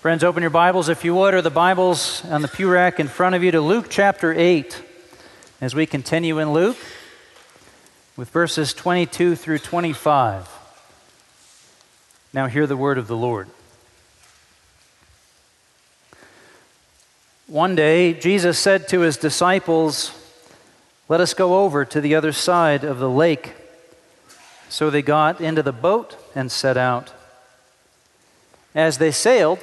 Friends, open your Bibles, if you would, or the Bibles on the pew rack in front of you to Luke chapter 8 as we continue in Luke with verses 22 through 25. Now, hear the word of the Lord. One day, Jesus said to his disciples, Let us go over to the other side of the lake. So they got into the boat and set out. As they sailed,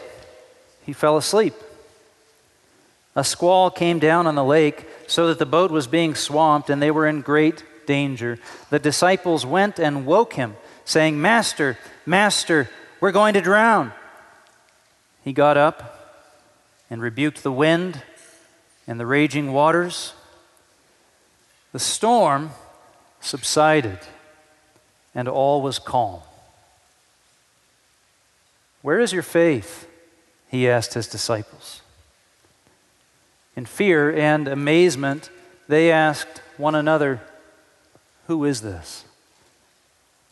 he fell asleep. A squall came down on the lake so that the boat was being swamped and they were in great danger. The disciples went and woke him, saying, Master, Master, we're going to drown. He got up and rebuked the wind and the raging waters. The storm subsided and all was calm. Where is your faith? He asked his disciples. In fear and amazement, they asked one another, Who is this?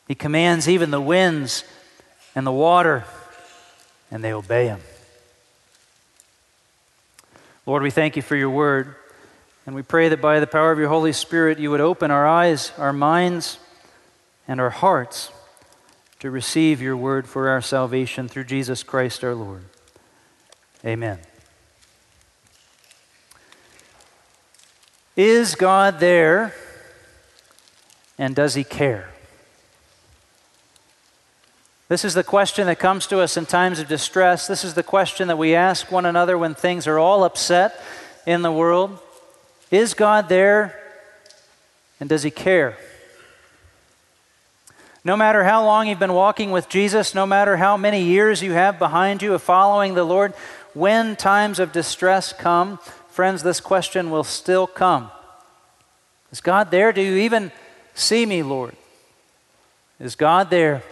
He commands even the winds and the water, and they obey him. Lord, we thank you for your word, and we pray that by the power of your Holy Spirit, you would open our eyes, our minds, and our hearts to receive your word for our salvation through Jesus Christ our Lord. Amen. Is God there and does he care? This is the question that comes to us in times of distress. This is the question that we ask one another when things are all upset in the world. Is God there and does he care? No matter how long you've been walking with Jesus, no matter how many years you have behind you of following the Lord, when times of distress come, friends, this question will still come Is God there? Do you even see me, Lord? Is God there?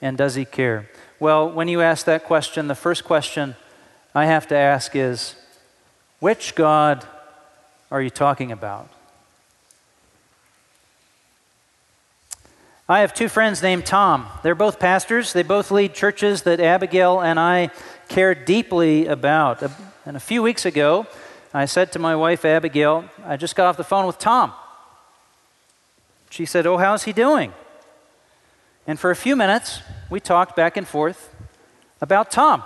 And does He care? Well, when you ask that question, the first question I have to ask is which God are you talking about? I have two friends named Tom. They're both pastors. They both lead churches that Abigail and I care deeply about. And a few weeks ago, I said to my wife, Abigail, I just got off the phone with Tom. She said, Oh, how's he doing? And for a few minutes, we talked back and forth about Tom.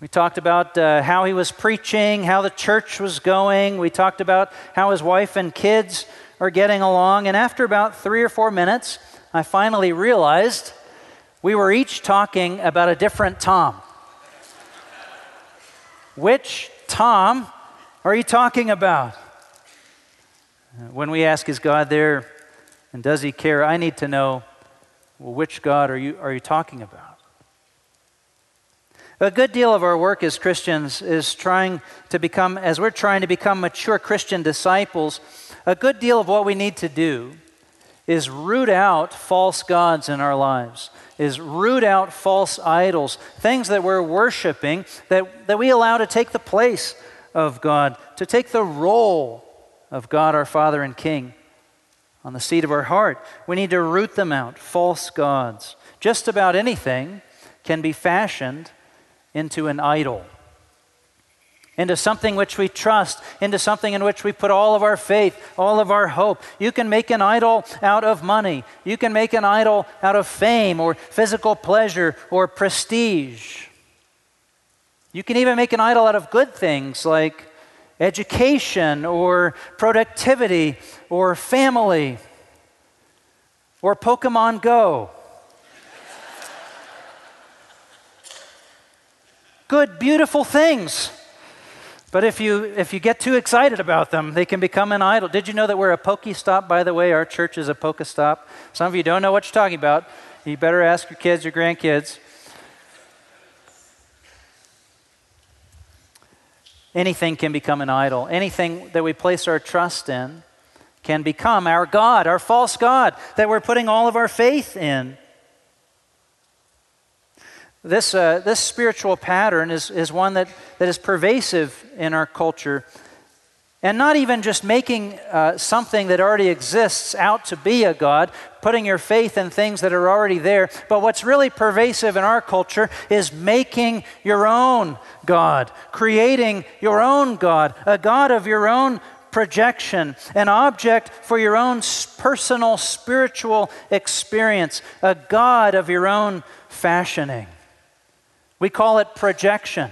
We talked about uh, how he was preaching, how the church was going. We talked about how his wife and kids are getting along. And after about three or four minutes, I finally realized we were each talking about a different Tom. Which Tom are you talking about? When we ask, is God there and does he care? I need to know, well, which God are you, are you talking about? A good deal of our work as Christians is trying to become, as we're trying to become mature Christian disciples, a good deal of what we need to do is root out false gods in our lives, is root out false idols, things that we're worshiping that, that we allow to take the place of God, to take the role of God our Father and King on the seat of our heart. We need to root them out, false gods. Just about anything can be fashioned into an idol into something which we trust, into something in which we put all of our faith, all of our hope. You can make an idol out of money. You can make an idol out of fame or physical pleasure or prestige. You can even make an idol out of good things like education or productivity or family or Pokemon Go. good, beautiful things. But if you, if you get too excited about them, they can become an idol. Did you know that we're a Pokestop, by the way? Our church is a Pokestop. Some of you don't know what you're talking about. You better ask your kids, your grandkids. Anything can become an idol. Anything that we place our trust in can become our God, our false God that we're putting all of our faith in. This, uh, this spiritual pattern is, is one that, that is pervasive in our culture. And not even just making uh, something that already exists out to be a God, putting your faith in things that are already there. But what's really pervasive in our culture is making your own God, creating your own God, a God of your own projection, an object for your own personal spiritual experience, a God of your own fashioning. We call it projection.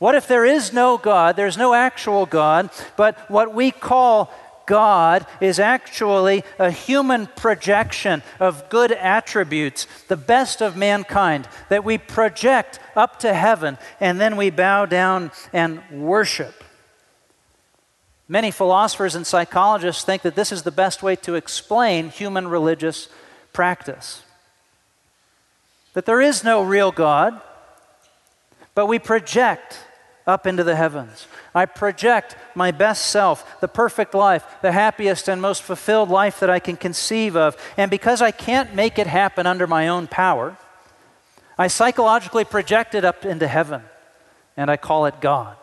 What if there is no God? There's no actual God, but what we call God is actually a human projection of good attributes, the best of mankind, that we project up to heaven and then we bow down and worship. Many philosophers and psychologists think that this is the best way to explain human religious practice. That there is no real God, but we project up into the heavens. I project my best self, the perfect life, the happiest and most fulfilled life that I can conceive of. And because I can't make it happen under my own power, I psychologically project it up into heaven and I call it God.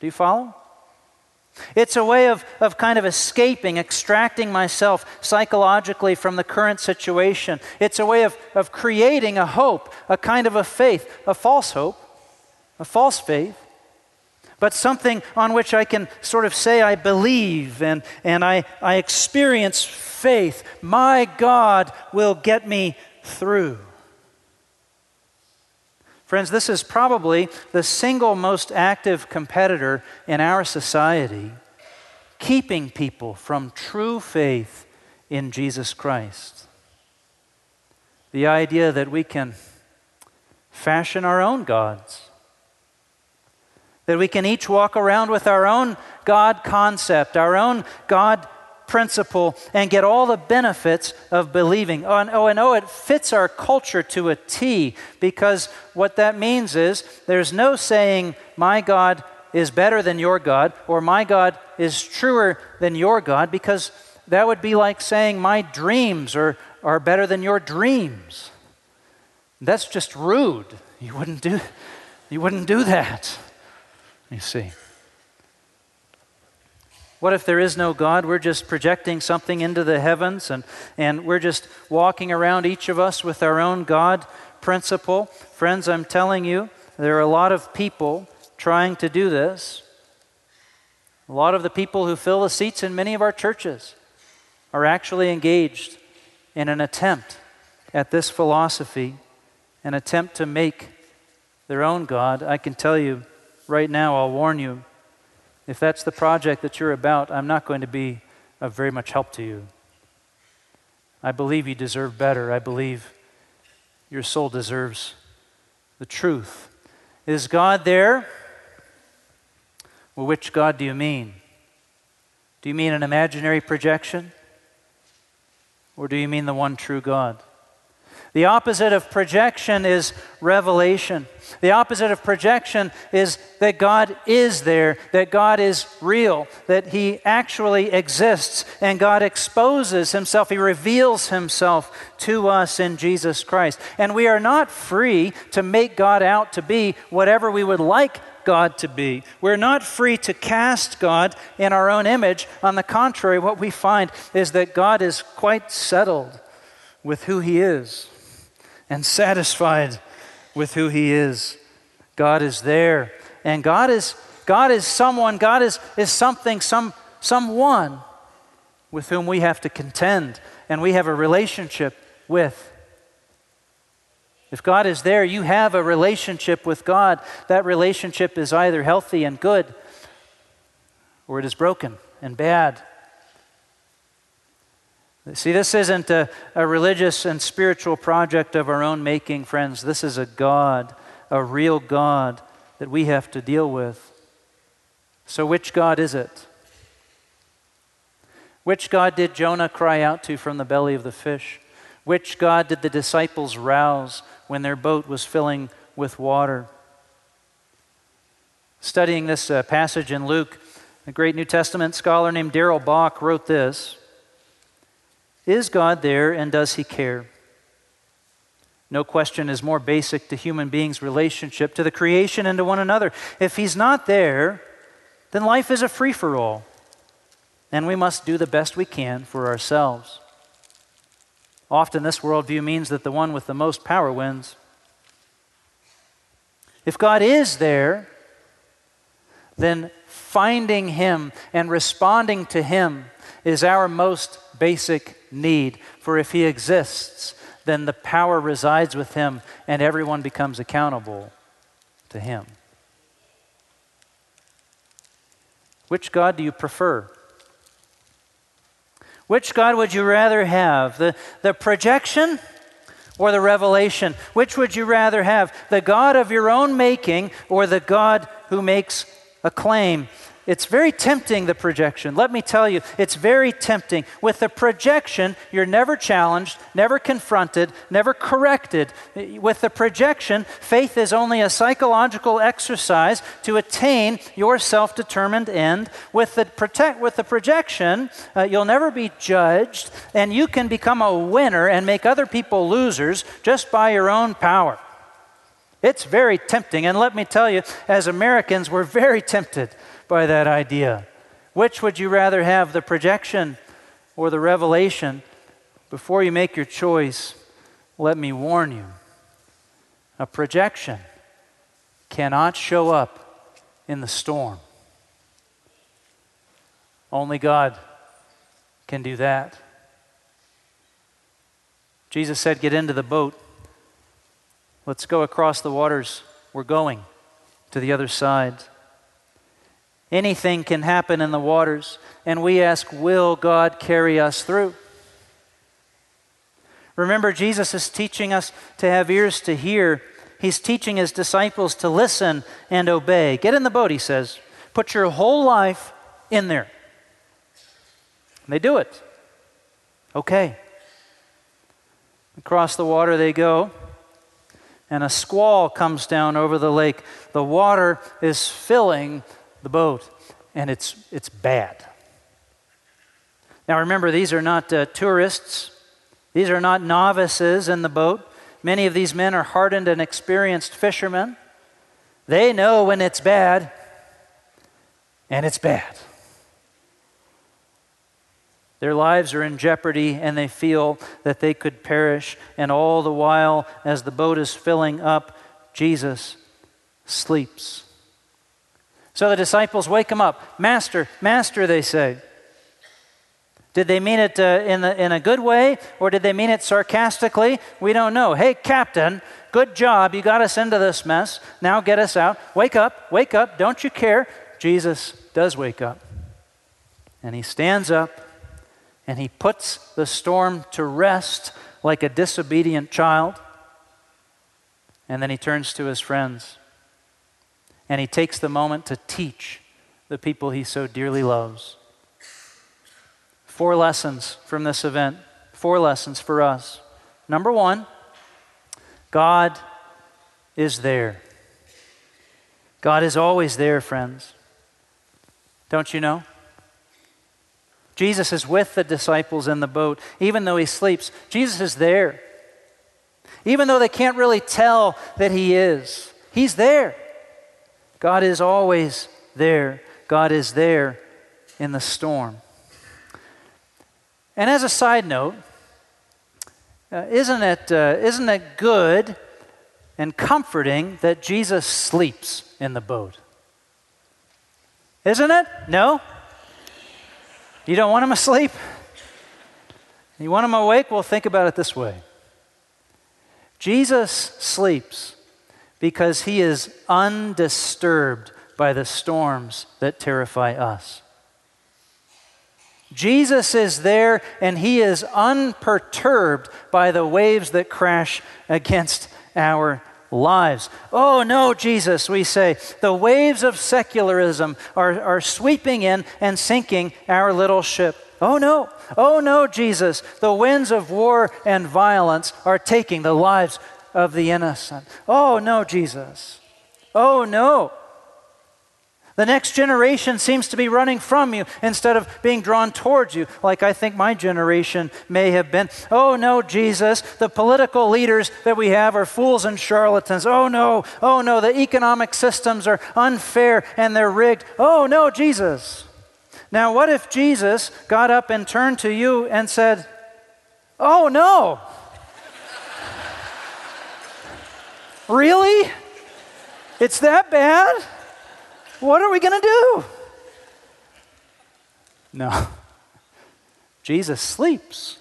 Do you follow? It's a way of, of kind of escaping, extracting myself psychologically from the current situation. It's a way of, of creating a hope, a kind of a faith, a false hope, a false faith, but something on which I can sort of say I believe and, and I, I experience faith. My God will get me through. Friends, this is probably the single most active competitor in our society, keeping people from true faith in Jesus Christ. The idea that we can fashion our own gods that we can each walk around with our own God concept, our own God principle, and get all the benefits of believing. Oh and, oh, and oh, it fits our culture to a T because what that means is there's no saying, my God is better than your God, or my God is truer than your God, because that would be like saying, my dreams are, are better than your dreams. That's just rude. You wouldn't do, you wouldn't do that. You see. What if there is no God? We're just projecting something into the heavens and, and we're just walking around, each of us, with our own God principle. Friends, I'm telling you, there are a lot of people trying to do this. A lot of the people who fill the seats in many of our churches are actually engaged in an attempt at this philosophy, an attempt to make their own God. I can tell you, right now, I'll warn you if that's the project that you're about, I'm not going to be of very much help to you. I believe you deserve better. I believe your soul deserves the truth. Is God there? Well, which God do you mean? Do you mean an imaginary projection? Or do you mean the one true God? The opposite of projection is revelation. The opposite of projection is that God is there, that God is real, that He actually exists, and God exposes Himself, He reveals Himself to us in Jesus Christ. And we are not free to make God out to be whatever we would like God to be. We're not free to cast God in our own image. On the contrary, what we find is that God is quite settled with who He is and satisfied with who He is. God is there. And God is, God is someone, God is, is something, some, someone with whom we have to contend and we have a relationship with. If God is there, you have a relationship with God. That relationship is either healthy and good or it is broken and bad. See, this isn't a, a, religious and spiritual project of our own making, friends. This is a God, a real God that we have to deal with. So, which God is it? Which God did Jonah cry out to from the belly of the fish? Which God did the disciples rouse when their boat was filling with water? Studying this uh, passage in Luke, a great New Testament scholar named Darrell Bock wrote this. Is God there and does He care? No question is more basic to human beings' relationship to the creation and to one another. If He's not there, then life is a free for all, and we must do the best we can for ourselves. Often, this worldview means that the one with the most power wins. If God is there, then finding Him and responding to Him is our most basic need. For if He exists, then the power resides with Him and everyone becomes accountable to Him. Which God do you prefer? Which God would you rather have? The, the projection or the revelation? Which would you rather have? The God of your own making or the God who makes a claim? It's very tempting, the projection. Let me tell you, it's very tempting. With the projection, you're never challenged, never confronted, never corrected. With the projection, faith is only a psychological exercise to attain your self determined end. With the, protect, with the projection, uh, you'll never be judged, and you can become a winner and make other people losers just by your own power. It's very tempting. And let me tell you, as Americans, we're very tempted by that idea. Which would you rather have, the projection or the revelation? Before you make your choice, let me warn you a projection cannot show up in the storm. Only God can do that. Jesus said, Get into the boat. Let's go across the waters. We're going to the other side. Anything can happen in the waters, and we ask, Will God carry us through? Remember, Jesus is teaching us to have ears to hear. He's teaching his disciples to listen and obey. Get in the boat, he says. Put your whole life in there. They do it. Okay. Across the water they go, and a squall comes down over the lake. The water is filling the boat, and it's, it's bad. Now remember, these are not uh, tourists, these are not novices in the boat. Many of these men are hardened and experienced fishermen. They know when it's bad, and it's bad. Their lives are in jeopardy and they feel that they could perish. And all the while, as the boat is filling up, Jesus sleeps. So the disciples wake him up. Master, Master, they say. Did they mean it uh, in, the, in a good way or did they mean it sarcastically? We don't know. Hey, Captain, good job. You got us into this mess. Now get us out. Wake up, wake up. Don't you care? Jesus does wake up. And he stands up and he puts the storm to rest like a disobedient child. And then he turns to his friends and he takes the moment to teach the people he so dearly loves. Four lessons from this event, four lessons for us. Number one, God is there. God is always there, friends. Don't you know? Jesus is with the disciples in the boat. Even though he sleeps, Jesus is there. Even though they can't really tell that he is, he's there. God is always there. God is there in the storm. And as a side note, uh, isn't, it, uh, isn't it good and comforting that Jesus sleeps in the boat? Isn't it? No? You don't want him asleep? You want him awake? Well, think about it this way Jesus sleeps because he is undisturbed by the storms that terrify us. Jesus is there and he is unperturbed by the waves that crash against our lives. Oh no, Jesus, we say. The waves of secularism are, are sweeping in and sinking our little ship. Oh no, oh no, Jesus. The winds of war and violence are taking the lives of the innocent. Oh, no, Jesus. Oh, no. The next generation seems to be running from you instead of being drawn towards you, like I think my generation may have been. Oh no, Jesus, the political leaders that we have are fools and charlatans. Oh no, oh no, the economic systems are unfair and they're rigged. Oh no, Jesus. Now, what if Jesus got up and turned to you and said, Oh no! Really? It's that bad? What are we going to do? No. Jesus sleeps.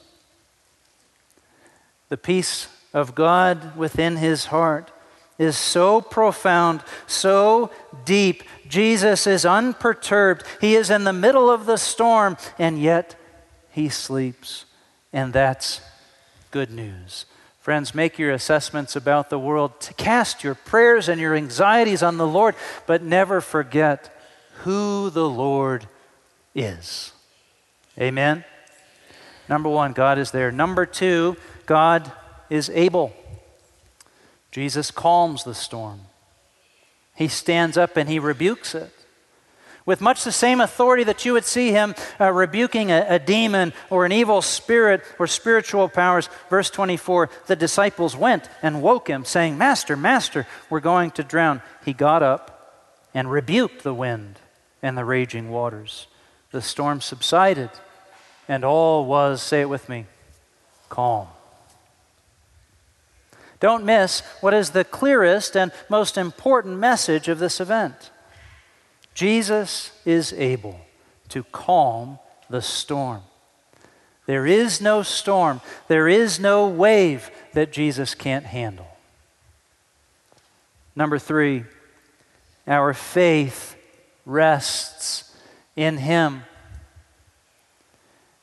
The peace of God within his heart is so profound, so deep. Jesus is unperturbed. He is in the middle of the storm, and yet he sleeps. And that's good news. Friends, make your assessments about the world. To cast your prayers and your anxieties on the Lord, but never forget who the Lord is. Amen? Number one, God is there. Number two, God is able. Jesus calms the storm. He stands up and he rebukes it. With much the same authority that you would see him uh, rebuking a, a demon or an evil spirit or spiritual powers. Verse 24 the disciples went and woke him, saying, Master, Master, we're going to drown. He got up and rebuked the wind and the raging waters. The storm subsided, and all was, say it with me, calm. Don't miss what is the clearest and most important message of this event. Jesus is able to calm the storm. There is no storm, there is no wave that Jesus can't handle. Number three, our faith rests in Him.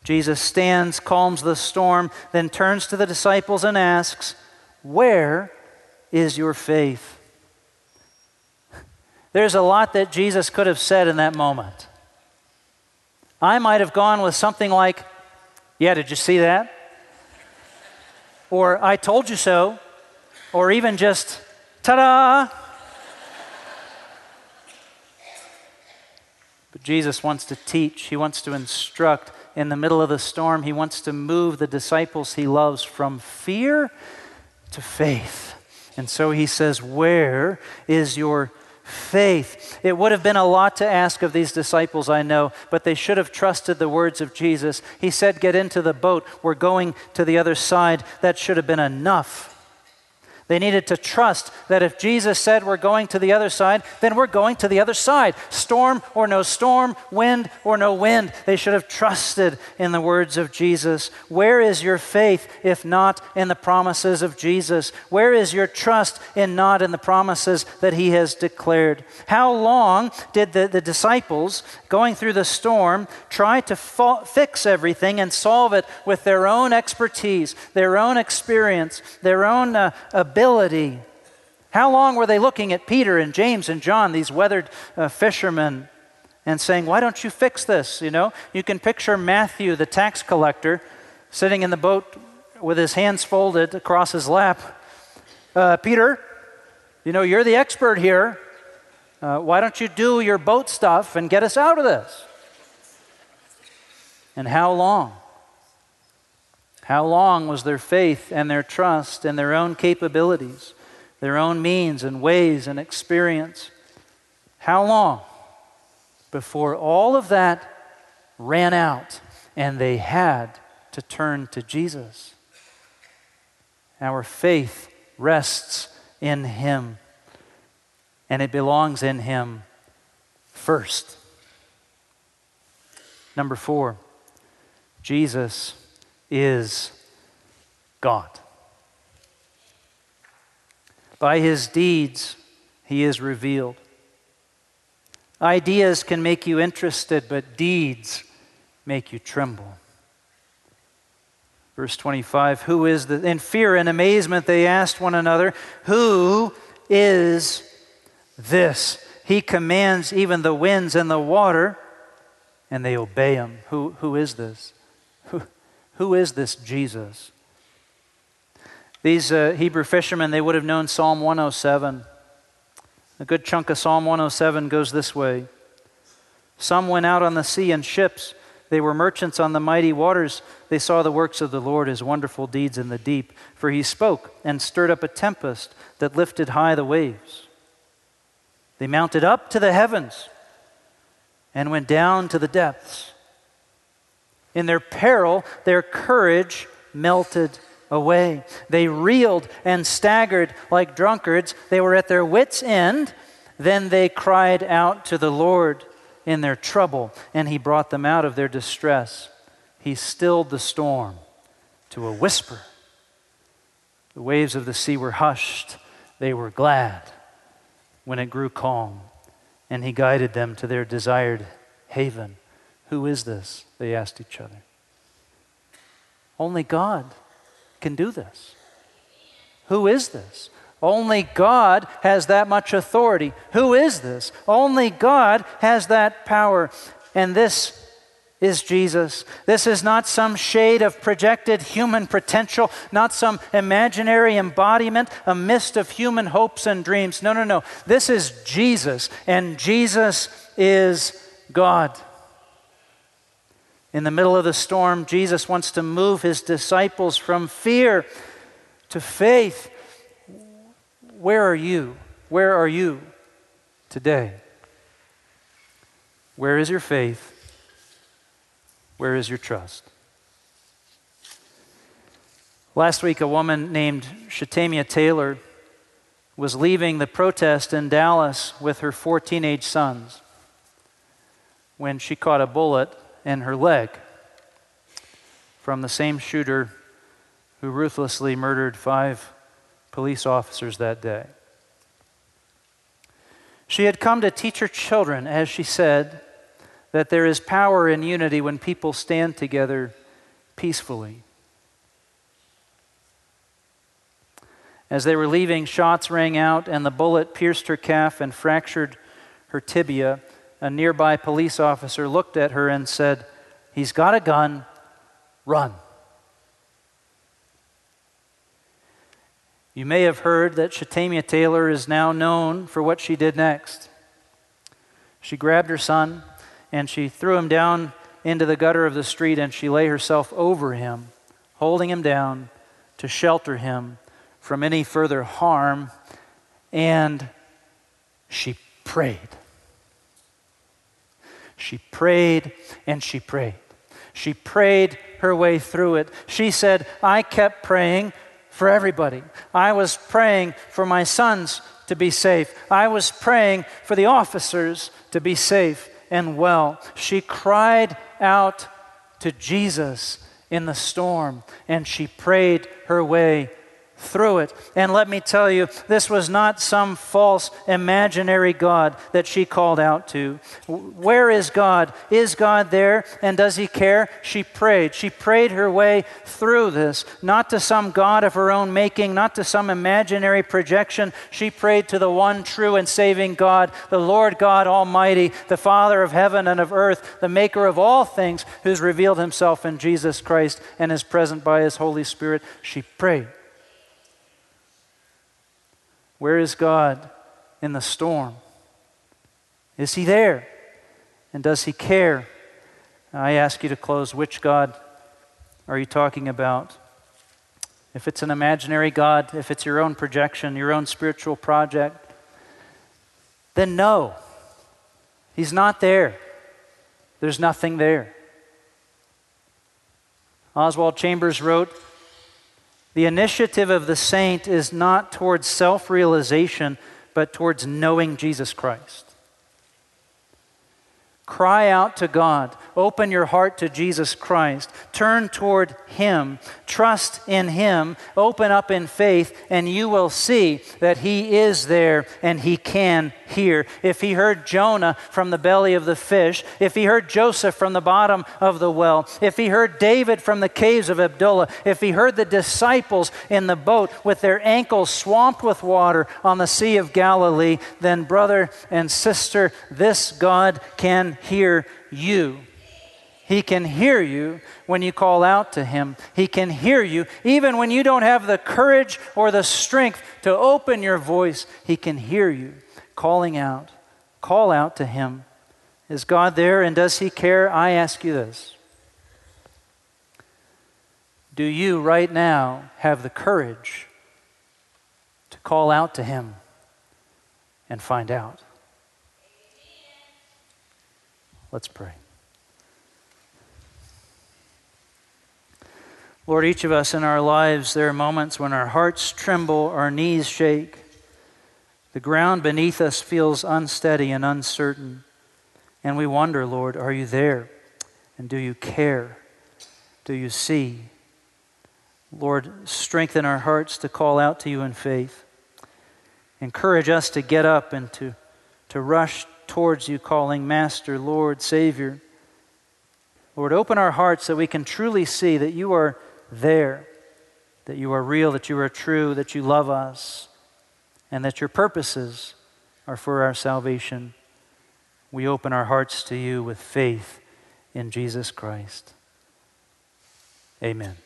Jesus stands, calms the storm, then turns to the disciples and asks, where is your faith? There's a lot that Jesus could have said in that moment. I might have gone with something like, Yeah, did you see that? Or, I told you so. Or even just, Ta da! but Jesus wants to teach, He wants to instruct. In the middle of the storm, He wants to move the disciples He loves from fear to faith. And so he says, Where is your faith? It would have been a lot to ask of these disciples, I know, but they should have trusted the words of Jesus. He said, Get into the boat. We're going to the other side. That should have been enough. They needed to trust that if Jesus said we're going to the other side, then we're going to the other side. Storm or no storm, wind or no wind. They should have trusted in the words of Jesus. Where is your faith if not in the promises of Jesus? Where is your trust in not in the promises that he has declared? How long did the, the disciples going through the storm try to fa- fix everything and solve it with their own expertise, their own experience, their own uh, ability? Ability. How long were they looking at Peter and James and John, these weathered uh, fishermen, and saying, Why don't you fix this? You know, you can picture Matthew, the tax collector, sitting in the boat with his hands folded across his lap. Uh, Peter, you know, you're the expert here. Uh, why don't you do your boat stuff and get us out of this? And how long? How long was their faith and their trust in their own capabilities, their own means and ways and experience? How long before all of that ran out and they had to turn to Jesus? Our faith rests in Him, and it belongs in Him first. Number four, Jesus is God. By his deeds, he is revealed. Ideas can make you interested, but deeds make you tremble. Verse 25 Who is the. In fear and amazement, they asked one another, Who is this? He commands even the winds and the water, and they obey him. Who, who is this? Who is this Jesus? These uh, Hebrew fishermen, they would have known Psalm 107. A good chunk of Psalm 107 goes this way Some went out on the sea in ships. They were merchants on the mighty waters. They saw the works of the Lord, his wonderful deeds in the deep. For he spoke and stirred up a tempest that lifted high the waves. They mounted up to the heavens and went down to the depths. In their peril, their courage melted away. They reeled and staggered like drunkards. They were at their wits' end. Then they cried out to the Lord in their trouble, and He brought them out of their distress. He stilled the storm to a whisper. The waves of the sea were hushed. They were glad when it grew calm, and He guided them to their desired haven. Who is this? They asked each other. Only God can do this. Who is this? Only God has that much authority. Who is this? Only God has that power. And this is Jesus. This is not some shade of projected human potential, not some imaginary embodiment, a mist of human hopes and dreams. No, no, no. This is Jesus, and Jesus is God. In the middle of the storm, Jesus wants to move his disciples from fear to faith. Where are you? Where are you today? Where is your faith? Where is your trust? Last week, a woman named Shetamia Taylor was leaving the protest in Dallas with her four teenage sons when she caught a bullet in her leg from the same shooter who ruthlessly murdered five police officers that day. She had come to teach her children, as she said, that there is power in unity when people stand together peacefully. As they were leaving, shots rang out, and the bullet pierced her calf and fractured her tibia a nearby police officer looked at her and said, He's got a gun, run. You may have heard that Shetamia Taylor is now known for what she did next. She grabbed her son and she threw him down into the gutter of the street and she lay herself over him, holding him down to shelter him from any further harm. And she prayed. She prayed and she prayed. She prayed her way through it. She said, I kept praying for everybody. I was praying for my sons to be safe. I was praying for the officers to be safe and well. She cried out to Jesus in the storm and she prayed her way through it. And let me tell you, this was not some false imaginary God that she called out to. Where is God? Is God there? And does He care? She prayed. She prayed her way through this, not to some God of her own making, not to some imaginary projection. She prayed to the one true and saving God, the Lord God Almighty, the Father of heaven and of earth, the maker of all things, who's revealed Himself in Jesus Christ and is present by His Holy Spirit. She prayed. Where is God in the storm? Is He there? And does He care? I ask you to close. Which God are you talking about? If it's an imaginary God, if it's your own projection, your own spiritual project, then no. He's not there. There's nothing there. Oswald Chambers wrote the initiative of the saint is not towards self realization, but towards knowing Jesus Christ. Cry out to God. Open your heart to Jesus Christ. Turn toward Him. Trust in Him. Open up in faith, and you will see that He is there and He can hear. If He heard Jonah from the belly of the fish, if He heard Joseph from the bottom of the well, if He heard David from the caves of Adullam, if He heard the disciples in the boat with their ankles swamped with water on the Sea of Galilee, then, brother and sister, this God can hear you. He can hear you when you call out to Him. He can hear you even when you don't have the courage or the strength to open your voice. He can hear you calling out. Call out to Him. Is God there and does He care? I ask you this. Do you right now have the courage to call out to Him and find out? Let's pray. Lord, each of us in our lives, there are moments when our hearts tremble, our knees shake. The ground beneath us feels unsteady and uncertain. And we wonder, Lord, are you there? And do you care? Do you see? Lord, strengthen our hearts to call out to you in faith. Encourage us to get up and to, to rush towards you, calling, Master, Lord, Savior. Lord, open our hearts that we can truly see that you are there, that you are real, that you are true, that you love us, and that your purposes are for our salvation. We open our hearts to you with faith in Jesus Christ. Amen.